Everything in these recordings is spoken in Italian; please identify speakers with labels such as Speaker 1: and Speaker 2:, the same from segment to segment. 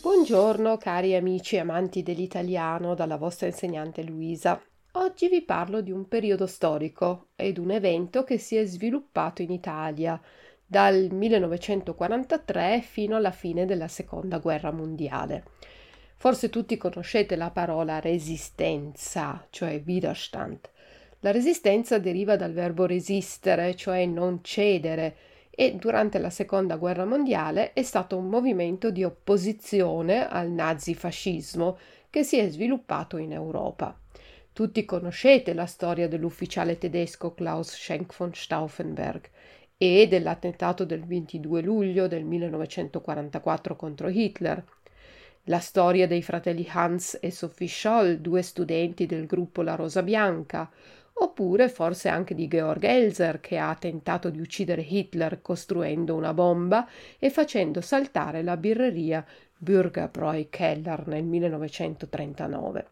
Speaker 1: Buongiorno cari amici e amanti dell'italiano dalla vostra insegnante Luisa. Oggi vi parlo di un periodo storico ed un evento che si è sviluppato in Italia dal 1943 fino alla fine della Seconda Guerra Mondiale. Forse tutti conoscete la parola resistenza, cioè Widerstand. La resistenza deriva dal verbo resistere, cioè non cedere, e durante la seconda guerra mondiale è stato un movimento di opposizione al nazifascismo che si è sviluppato in Europa. Tutti conoscete la storia dell'ufficiale tedesco Klaus Schenk von Stauffenberg e dell'attentato del 22 luglio del 1944 contro Hitler, la storia dei fratelli Hans e Sophie Scholl, due studenti del gruppo La Rosa Bianca, oppure forse anche di Georg Elser che ha tentato di uccidere Hitler costruendo una bomba e facendo saltare la birreria Bürgerbräu Keller nel 1939.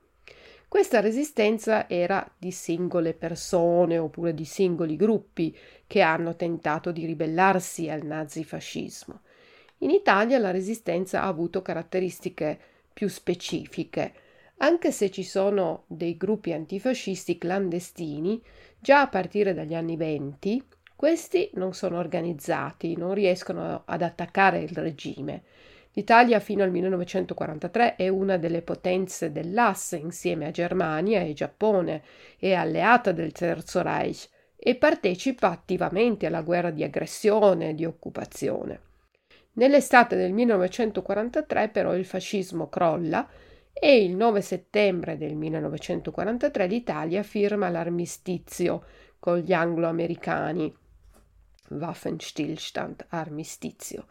Speaker 1: Questa resistenza era di singole persone oppure di singoli gruppi che hanno tentato di ribellarsi al nazifascismo. In Italia la resistenza ha avuto caratteristiche più specifiche anche se ci sono dei gruppi antifascisti clandestini, già a partire dagli anni venti, questi non sono organizzati, non riescono ad attaccare il regime. L'Italia fino al 1943 è una delle potenze dell'asse insieme a Germania e Giappone, è alleata del Terzo Reich e partecipa attivamente alla guerra di aggressione e di occupazione. Nell'estate del 1943 però il fascismo crolla e il 9 settembre del 1943 l'Italia firma l'armistizio con gli anglo-americani. Waffenstillstand, armistizio.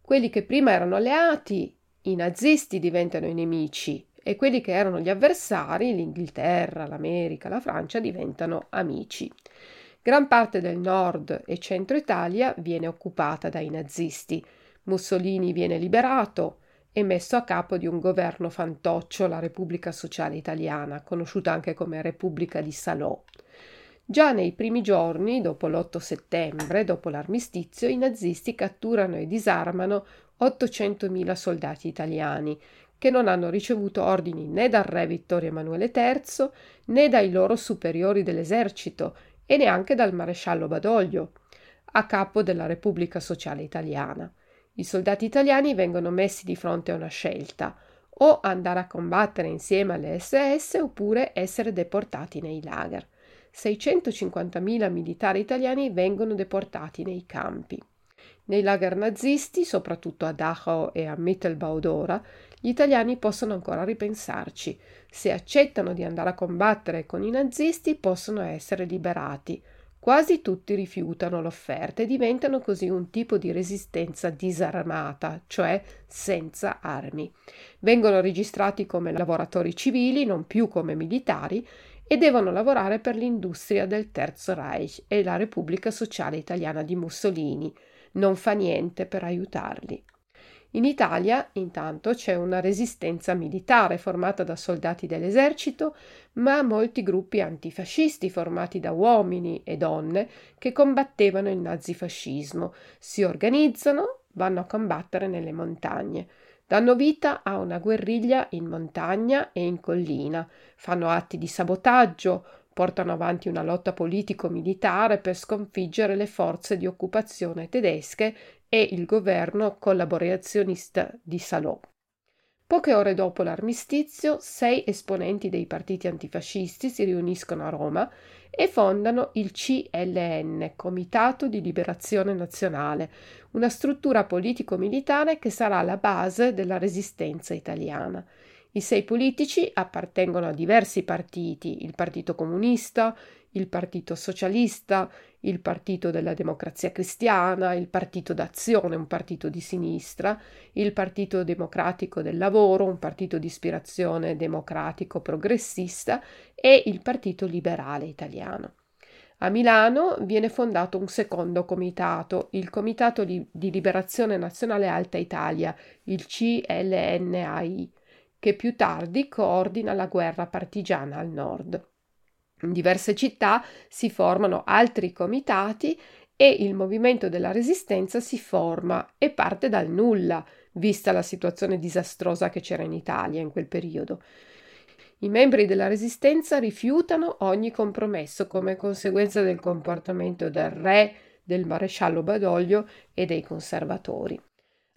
Speaker 1: Quelli che prima erano alleati, i nazisti diventano i nemici e quelli che erano gli avversari, l'Inghilterra, l'America, la Francia, diventano amici. Gran parte del nord e centro Italia viene occupata dai nazisti. Mussolini viene liberato, e messo a capo di un governo fantoccio la Repubblica Sociale Italiana, conosciuta anche come Repubblica di Salò. Già nei primi giorni, dopo l'8 settembre, dopo l'armistizio, i nazisti catturano e disarmano 800.000 soldati italiani, che non hanno ricevuto ordini né dal re Vittorio Emanuele III né dai loro superiori dell'esercito e neanche dal maresciallo Badoglio, a capo della Repubblica Sociale Italiana. I soldati italiani vengono messi di fronte a una scelta o andare a combattere insieme alle SS oppure essere deportati nei lager. 650.000 militari italiani vengono deportati nei campi. Nei lager nazisti, soprattutto a Dachau e a Mittelbau d'Ora, gli italiani possono ancora ripensarci. Se accettano di andare a combattere con i nazisti, possono essere liberati. Quasi tutti rifiutano l'offerta e diventano così un tipo di resistenza disarmata, cioè senza armi. Vengono registrati come lavoratori civili, non più come militari, e devono lavorare per l'industria del Terzo Reich e la Repubblica Sociale Italiana di Mussolini. Non fa niente per aiutarli. In Italia, intanto, c'è una resistenza militare formata da soldati dell'esercito, ma molti gruppi antifascisti formati da uomini e donne che combattevano il nazifascismo. Si organizzano, vanno a combattere nelle montagne. Danno vita a una guerriglia in montagna e in collina, fanno atti di sabotaggio, portano avanti una lotta politico-militare per sconfiggere le forze di occupazione tedesche e il governo collaborazionista di Salò. Poche ore dopo l'armistizio, sei esponenti dei partiti antifascisti si riuniscono a Roma e fondano il CLN, Comitato di Liberazione Nazionale, una struttura politico-militare che sarà la base della resistenza italiana. I sei politici appartengono a diversi partiti, il Partito Comunista, il Partito Socialista, il Partito della Democrazia Cristiana, il Partito d'Azione, un partito di sinistra, il Partito Democratico del Lavoro, un partito di ispirazione democratico progressista e il Partito Liberale Italiano. A Milano viene fondato un secondo comitato, il Comitato di Liberazione Nazionale Alta Italia, il CLNAI, che più tardi coordina la guerra partigiana al nord. In diverse città si formano altri comitati e il movimento della resistenza si forma e parte dal nulla, vista la situazione disastrosa che c'era in Italia in quel periodo. I membri della resistenza rifiutano ogni compromesso come conseguenza del comportamento del re, del maresciallo Badoglio e dei conservatori.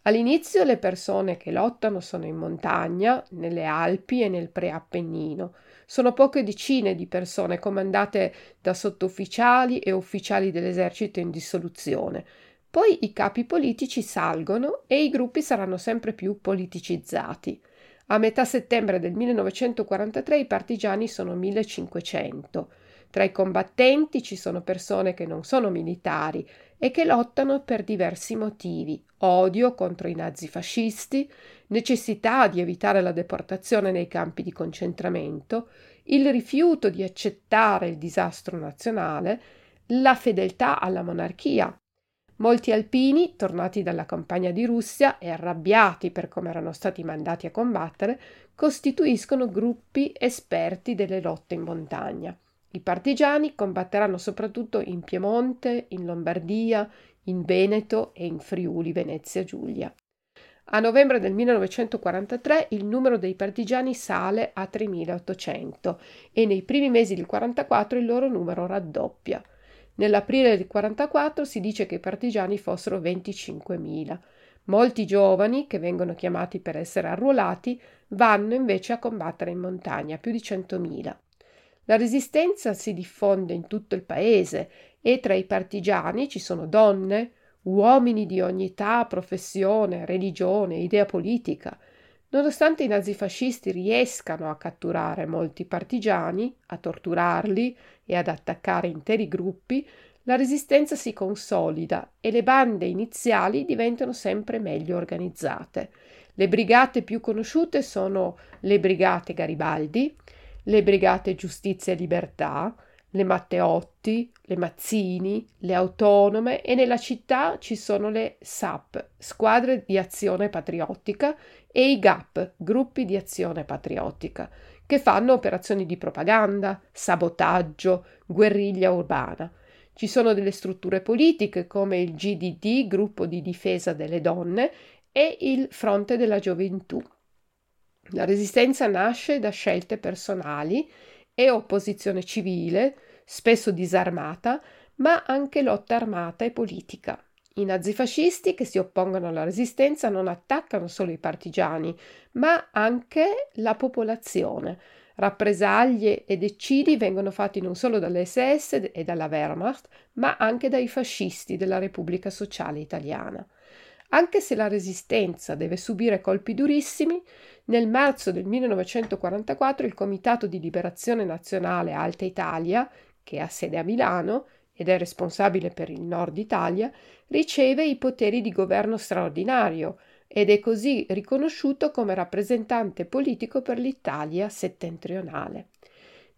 Speaker 1: All'inizio le persone che lottano sono in montagna, nelle Alpi e nel Preappennino. Sono poche decine di persone comandate da sottufficiali e ufficiali dell'esercito in dissoluzione. Poi i capi politici salgono e i gruppi saranno sempre più politicizzati. A metà settembre del 1943 i partigiani sono 1500. Tra i combattenti ci sono persone che non sono militari e che lottano per diversi motivi odio contro i nazifascisti, necessità di evitare la deportazione nei campi di concentramento, il rifiuto di accettare il disastro nazionale, la fedeltà alla monarchia. Molti alpini, tornati dalla campagna di Russia e arrabbiati per come erano stati mandati a combattere, costituiscono gruppi esperti delle lotte in montagna. I partigiani combatteranno soprattutto in Piemonte, in Lombardia, in Veneto e in Friuli, Venezia Giulia. A novembre del 1943 il numero dei partigiani sale a 3.800 e nei primi mesi del 1944 il loro numero raddoppia. Nell'aprile del 1944 si dice che i partigiani fossero 25.000. Molti giovani, che vengono chiamati per essere arruolati, vanno invece a combattere in montagna, più di 100.000. La resistenza si diffonde in tutto il paese e tra i partigiani ci sono donne, uomini di ogni età, professione, religione, idea politica. Nonostante i nazifascisti riescano a catturare molti partigiani, a torturarli e ad attaccare interi gruppi, la resistenza si consolida e le bande iniziali diventano sempre meglio organizzate. Le brigate più conosciute sono le brigate Garibaldi, le Brigate Giustizia e Libertà, le Matteotti, le Mazzini, le Autonome e nella città ci sono le SAP, Squadre di Azione Patriottica, e i GAP, Gruppi di Azione Patriottica, che fanno operazioni di propaganda, sabotaggio, guerriglia urbana. Ci sono delle strutture politiche come il GDD, Gruppo di Difesa delle Donne, e il Fronte della Gioventù. La resistenza nasce da scelte personali e opposizione civile, spesso disarmata, ma anche lotta armata e politica. I nazifascisti che si oppongono alla resistenza non attaccano solo i partigiani, ma anche la popolazione. Rappresaglie ed eccidi vengono fatti non solo dalle SS e dalla Wehrmacht, ma anche dai fascisti della Repubblica Sociale Italiana. Anche se la resistenza deve subire colpi durissimi, nel marzo del 1944 il Comitato di Liberazione Nazionale Alta Italia, che ha sede a Milano ed è responsabile per il nord Italia, riceve i poteri di governo straordinario ed è così riconosciuto come rappresentante politico per l'Italia settentrionale.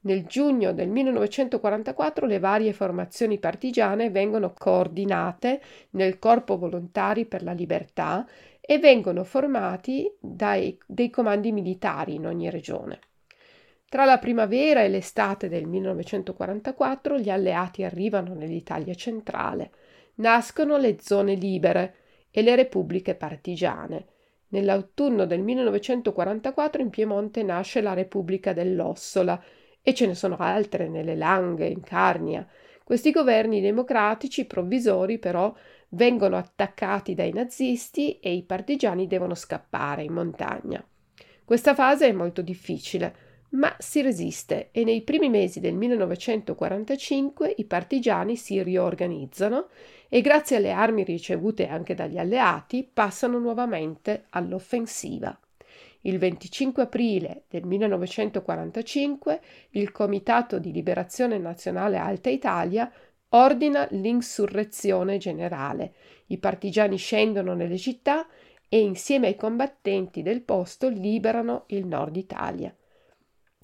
Speaker 1: Nel giugno del 1944 le varie formazioni partigiane vengono coordinate nel Corpo Volontari per la Libertà e vengono formati dai, dei comandi militari in ogni regione. Tra la primavera e l'estate del 1944 gli alleati arrivano nell'Italia centrale. Nascono le zone libere e le repubbliche partigiane. Nell'autunno del 1944 in Piemonte nasce la Repubblica dell'Ossola, e ce ne sono altre nelle Langhe, in Carnia. Questi governi democratici provvisori però vengono attaccati dai nazisti e i partigiani devono scappare in montagna. Questa fase è molto difficile, ma si resiste e nei primi mesi del 1945 i partigiani si riorganizzano e grazie alle armi ricevute anche dagli alleati passano nuovamente all'offensiva. Il 25 aprile del 1945 il Comitato di Liberazione Nazionale Alta Italia ordina l'insurrezione generale. I partigiani scendono nelle città e insieme ai combattenti del posto liberano il nord Italia.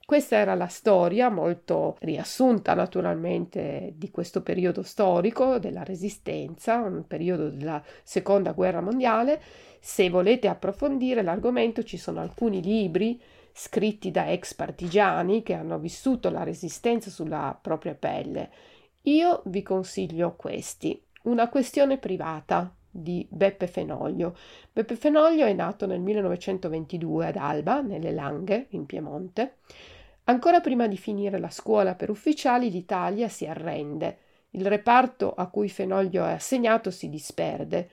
Speaker 1: Questa era la storia, molto riassunta naturalmente, di questo periodo storico della Resistenza, un periodo della Seconda Guerra Mondiale. Se volete approfondire l'argomento ci sono alcuni libri scritti da ex partigiani che hanno vissuto la Resistenza sulla propria pelle. Io vi consiglio questi. Una questione privata di Beppe Fenoglio. Beppe Fenoglio è nato nel 1922 ad Alba, nelle Langhe, in Piemonte. Ancora prima di finire la scuola per ufficiali, l'Italia si arrende. Il reparto a cui Fenoglio è assegnato si disperde.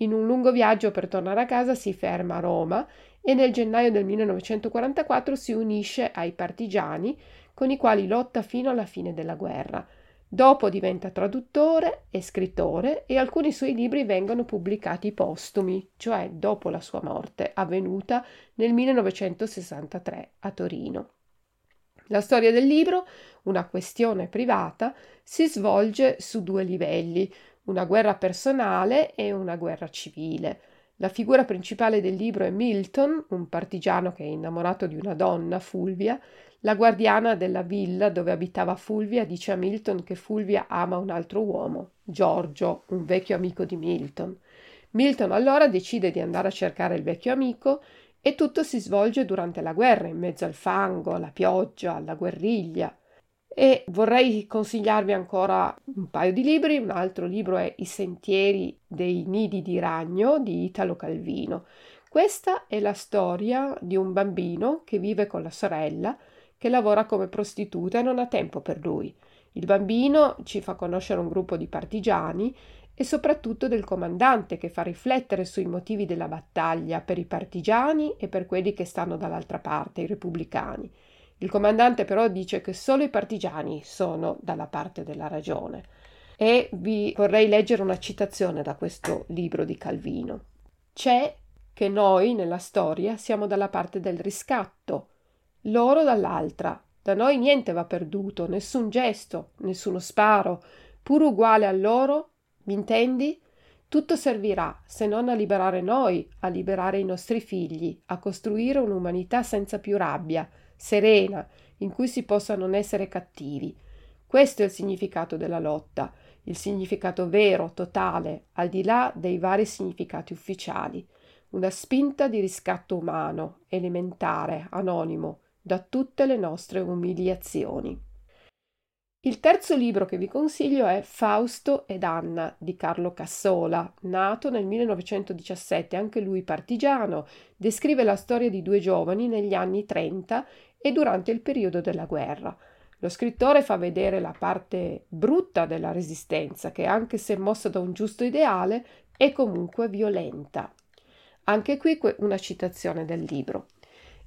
Speaker 1: In un lungo viaggio per tornare a casa si ferma a Roma e nel gennaio del 1944 si unisce ai partigiani con i quali lotta fino alla fine della guerra. Dopo diventa traduttore e scrittore e alcuni suoi libri vengono pubblicati postumi, cioè dopo la sua morte, avvenuta nel 1963 a Torino. La storia del libro, una questione privata, si svolge su due livelli, una guerra personale e una guerra civile. La figura principale del libro è Milton, un partigiano che è innamorato di una donna, Fulvia. La guardiana della villa dove abitava Fulvia dice a Milton che Fulvia ama un altro uomo, Giorgio, un vecchio amico di Milton. Milton allora decide di andare a cercare il vecchio amico e tutto si svolge durante la guerra, in mezzo al fango, alla pioggia, alla guerriglia. E vorrei consigliarvi ancora un paio di libri. Un altro libro è I sentieri dei nidi di ragno di Italo Calvino. Questa è la storia di un bambino che vive con la sorella, che lavora come prostituta e non ha tempo per lui. Il bambino ci fa conoscere un gruppo di partigiani e soprattutto del comandante che fa riflettere sui motivi della battaglia per i partigiani e per quelli che stanno dall'altra parte, i repubblicani. Il comandante però dice che solo i partigiani sono dalla parte della ragione. E vi vorrei leggere una citazione da questo libro di Calvino. C'è che noi nella storia siamo dalla parte del riscatto, loro dall'altra. Da noi niente va perduto, nessun gesto, nessuno sparo, pur uguale a loro mi intendi? Tutto servirà, se non a liberare noi, a liberare i nostri figli, a costruire un'umanità senza più rabbia, serena, in cui si possa non essere cattivi. Questo è il significato della lotta, il significato vero, totale, al di là dei vari significati ufficiali. Una spinta di riscatto umano, elementare, anonimo, da tutte le nostre umiliazioni. Il terzo libro che vi consiglio è Fausto ed Anna di Carlo Cassola, nato nel 1917, anche lui partigiano, descrive la storia di due giovani negli anni 30 e durante il periodo della guerra. Lo scrittore fa vedere la parte brutta della resistenza, che anche se mossa da un giusto ideale, è comunque violenta. Anche qui una citazione del libro.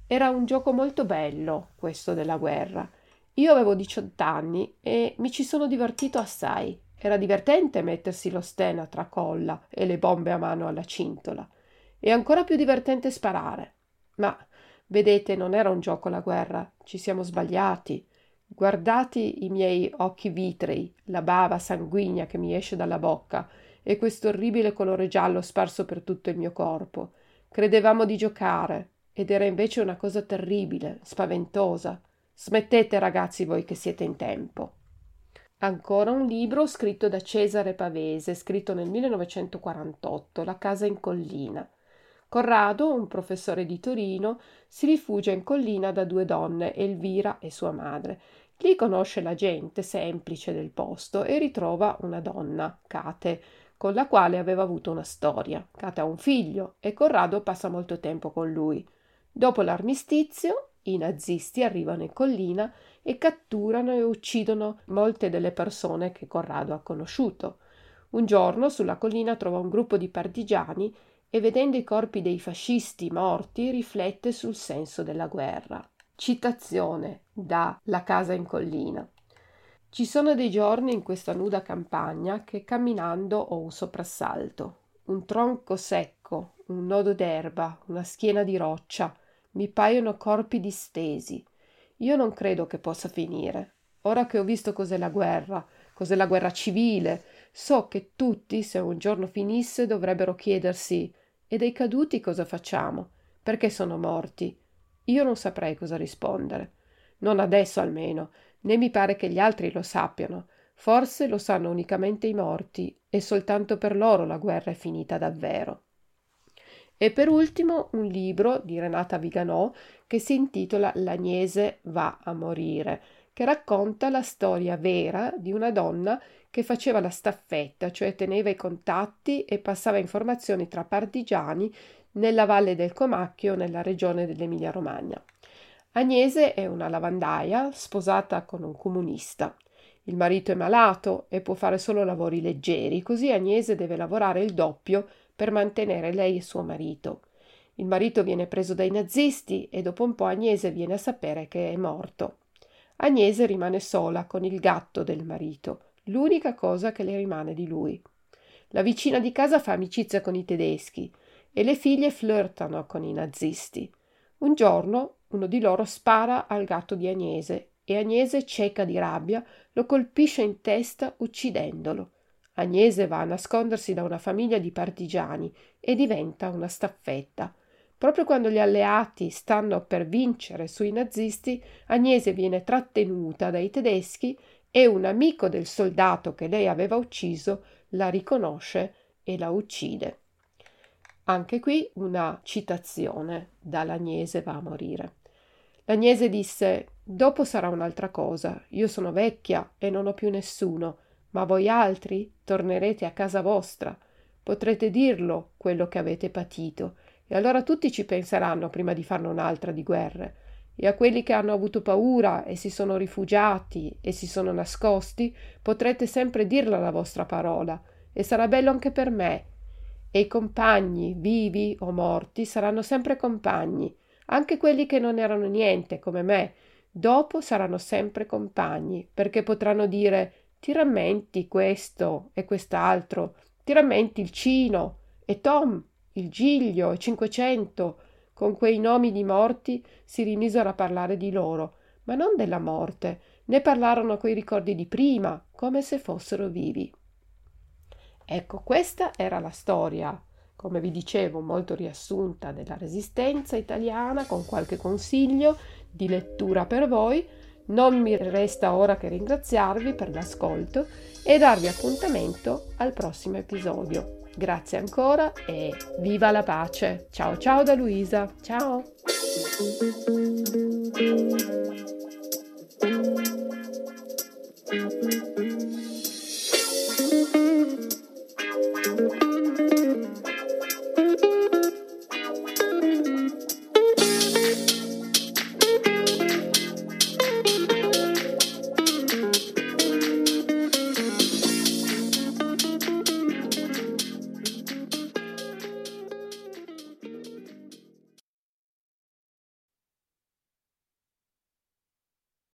Speaker 1: Era un gioco molto bello, questo della guerra. Io avevo 18 anni e mi ci sono divertito assai. Era divertente mettersi lo sten a tracolla e le bombe a mano alla cintola. E ancora più divertente sparare. Ma, vedete, non era un gioco la guerra. Ci siamo sbagliati. Guardati i miei occhi vitrei, la bava sanguigna che mi esce dalla bocca e questo orribile colore giallo sparso per tutto il mio corpo. Credevamo di giocare, ed era invece una cosa terribile, spaventosa. Smettete ragazzi voi che siete in tempo. Ancora un libro scritto da Cesare Pavese, scritto nel 1948, La casa in collina. Corrado, un professore di Torino, si rifugia in collina da due donne, Elvira e sua madre. Lì conosce la gente semplice del posto e ritrova una donna, Kate, con la quale aveva avuto una storia. Kate ha un figlio e Corrado passa molto tempo con lui. Dopo l'armistizio, i nazisti arrivano in collina e catturano e uccidono molte delle persone che Corrado ha conosciuto. Un giorno sulla collina trova un gruppo di partigiani e vedendo i corpi dei fascisti morti riflette sul senso della guerra. Citazione da La casa in collina. Ci sono dei giorni in questa nuda campagna che camminando ho un soprassalto, un tronco secco, un nodo d'erba, una schiena di roccia, mi paiono corpi distesi. Io non credo che possa finire. Ora che ho visto cos'è la guerra, cos'è la guerra civile, so che tutti, se un giorno finisse, dovrebbero chiedersi e dei caduti cosa facciamo? Perché sono morti? Io non saprei cosa rispondere. Non adesso almeno, né mi pare che gli altri lo sappiano. Forse lo sanno unicamente i morti, e soltanto per loro la guerra è finita davvero. E per ultimo un libro di Renata Viganò che si intitola L'Agnese va a morire, che racconta la storia vera di una donna che faceva la staffetta, cioè teneva i contatti e passava informazioni tra partigiani nella valle del Comacchio, nella regione dell'Emilia-Romagna. Agnese è una lavandaia sposata con un comunista. Il marito è malato e può fare solo lavori leggeri, così Agnese deve lavorare il doppio per mantenere lei e suo marito. Il marito viene preso dai nazisti e dopo un po' Agnese viene a sapere che è morto. Agnese rimane sola con il gatto del marito, l'unica cosa che le rimane di lui. La vicina di casa fa amicizia con i tedeschi e le figlie flirtano con i nazisti. Un giorno uno di loro spara al gatto di Agnese e Agnese, cieca di rabbia, lo colpisce in testa uccidendolo. Agnese va a nascondersi da una famiglia di partigiani e diventa una staffetta. Proprio quando gli alleati stanno per vincere sui nazisti, Agnese viene trattenuta dai tedeschi e un amico del soldato che lei aveva ucciso la riconosce e la uccide. Anche qui una citazione dall'Agnese va a morire. L'Agnese disse Dopo sarà un'altra cosa. Io sono vecchia e non ho più nessuno ma voi altri tornerete a casa vostra, potrete dirlo quello che avete patito, e allora tutti ci penseranno prima di farne un'altra di guerre. E a quelli che hanno avuto paura e si sono rifugiati e si sono nascosti, potrete sempre dirla la vostra parola, e sarà bello anche per me. E i compagni, vivi o morti, saranno sempre compagni, anche quelli che non erano niente, come me, dopo saranno sempre compagni, perché potranno dire ti rammenti questo e quest'altro, ti rammenti il Cino e Tom, il Giglio e Cinquecento. Con quei nomi di morti si rimisero a parlare di loro, ma non della morte, ne parlarono coi ricordi di prima, come se fossero vivi. Ecco, questa era la storia, come vi dicevo, molto riassunta della resistenza italiana, con qualche consiglio di lettura per voi non mi resta ora che ringraziarvi per l'ascolto e darvi appuntamento al prossimo episodio. Grazie ancora e viva la pace! Ciao ciao da Luisa! Ciao!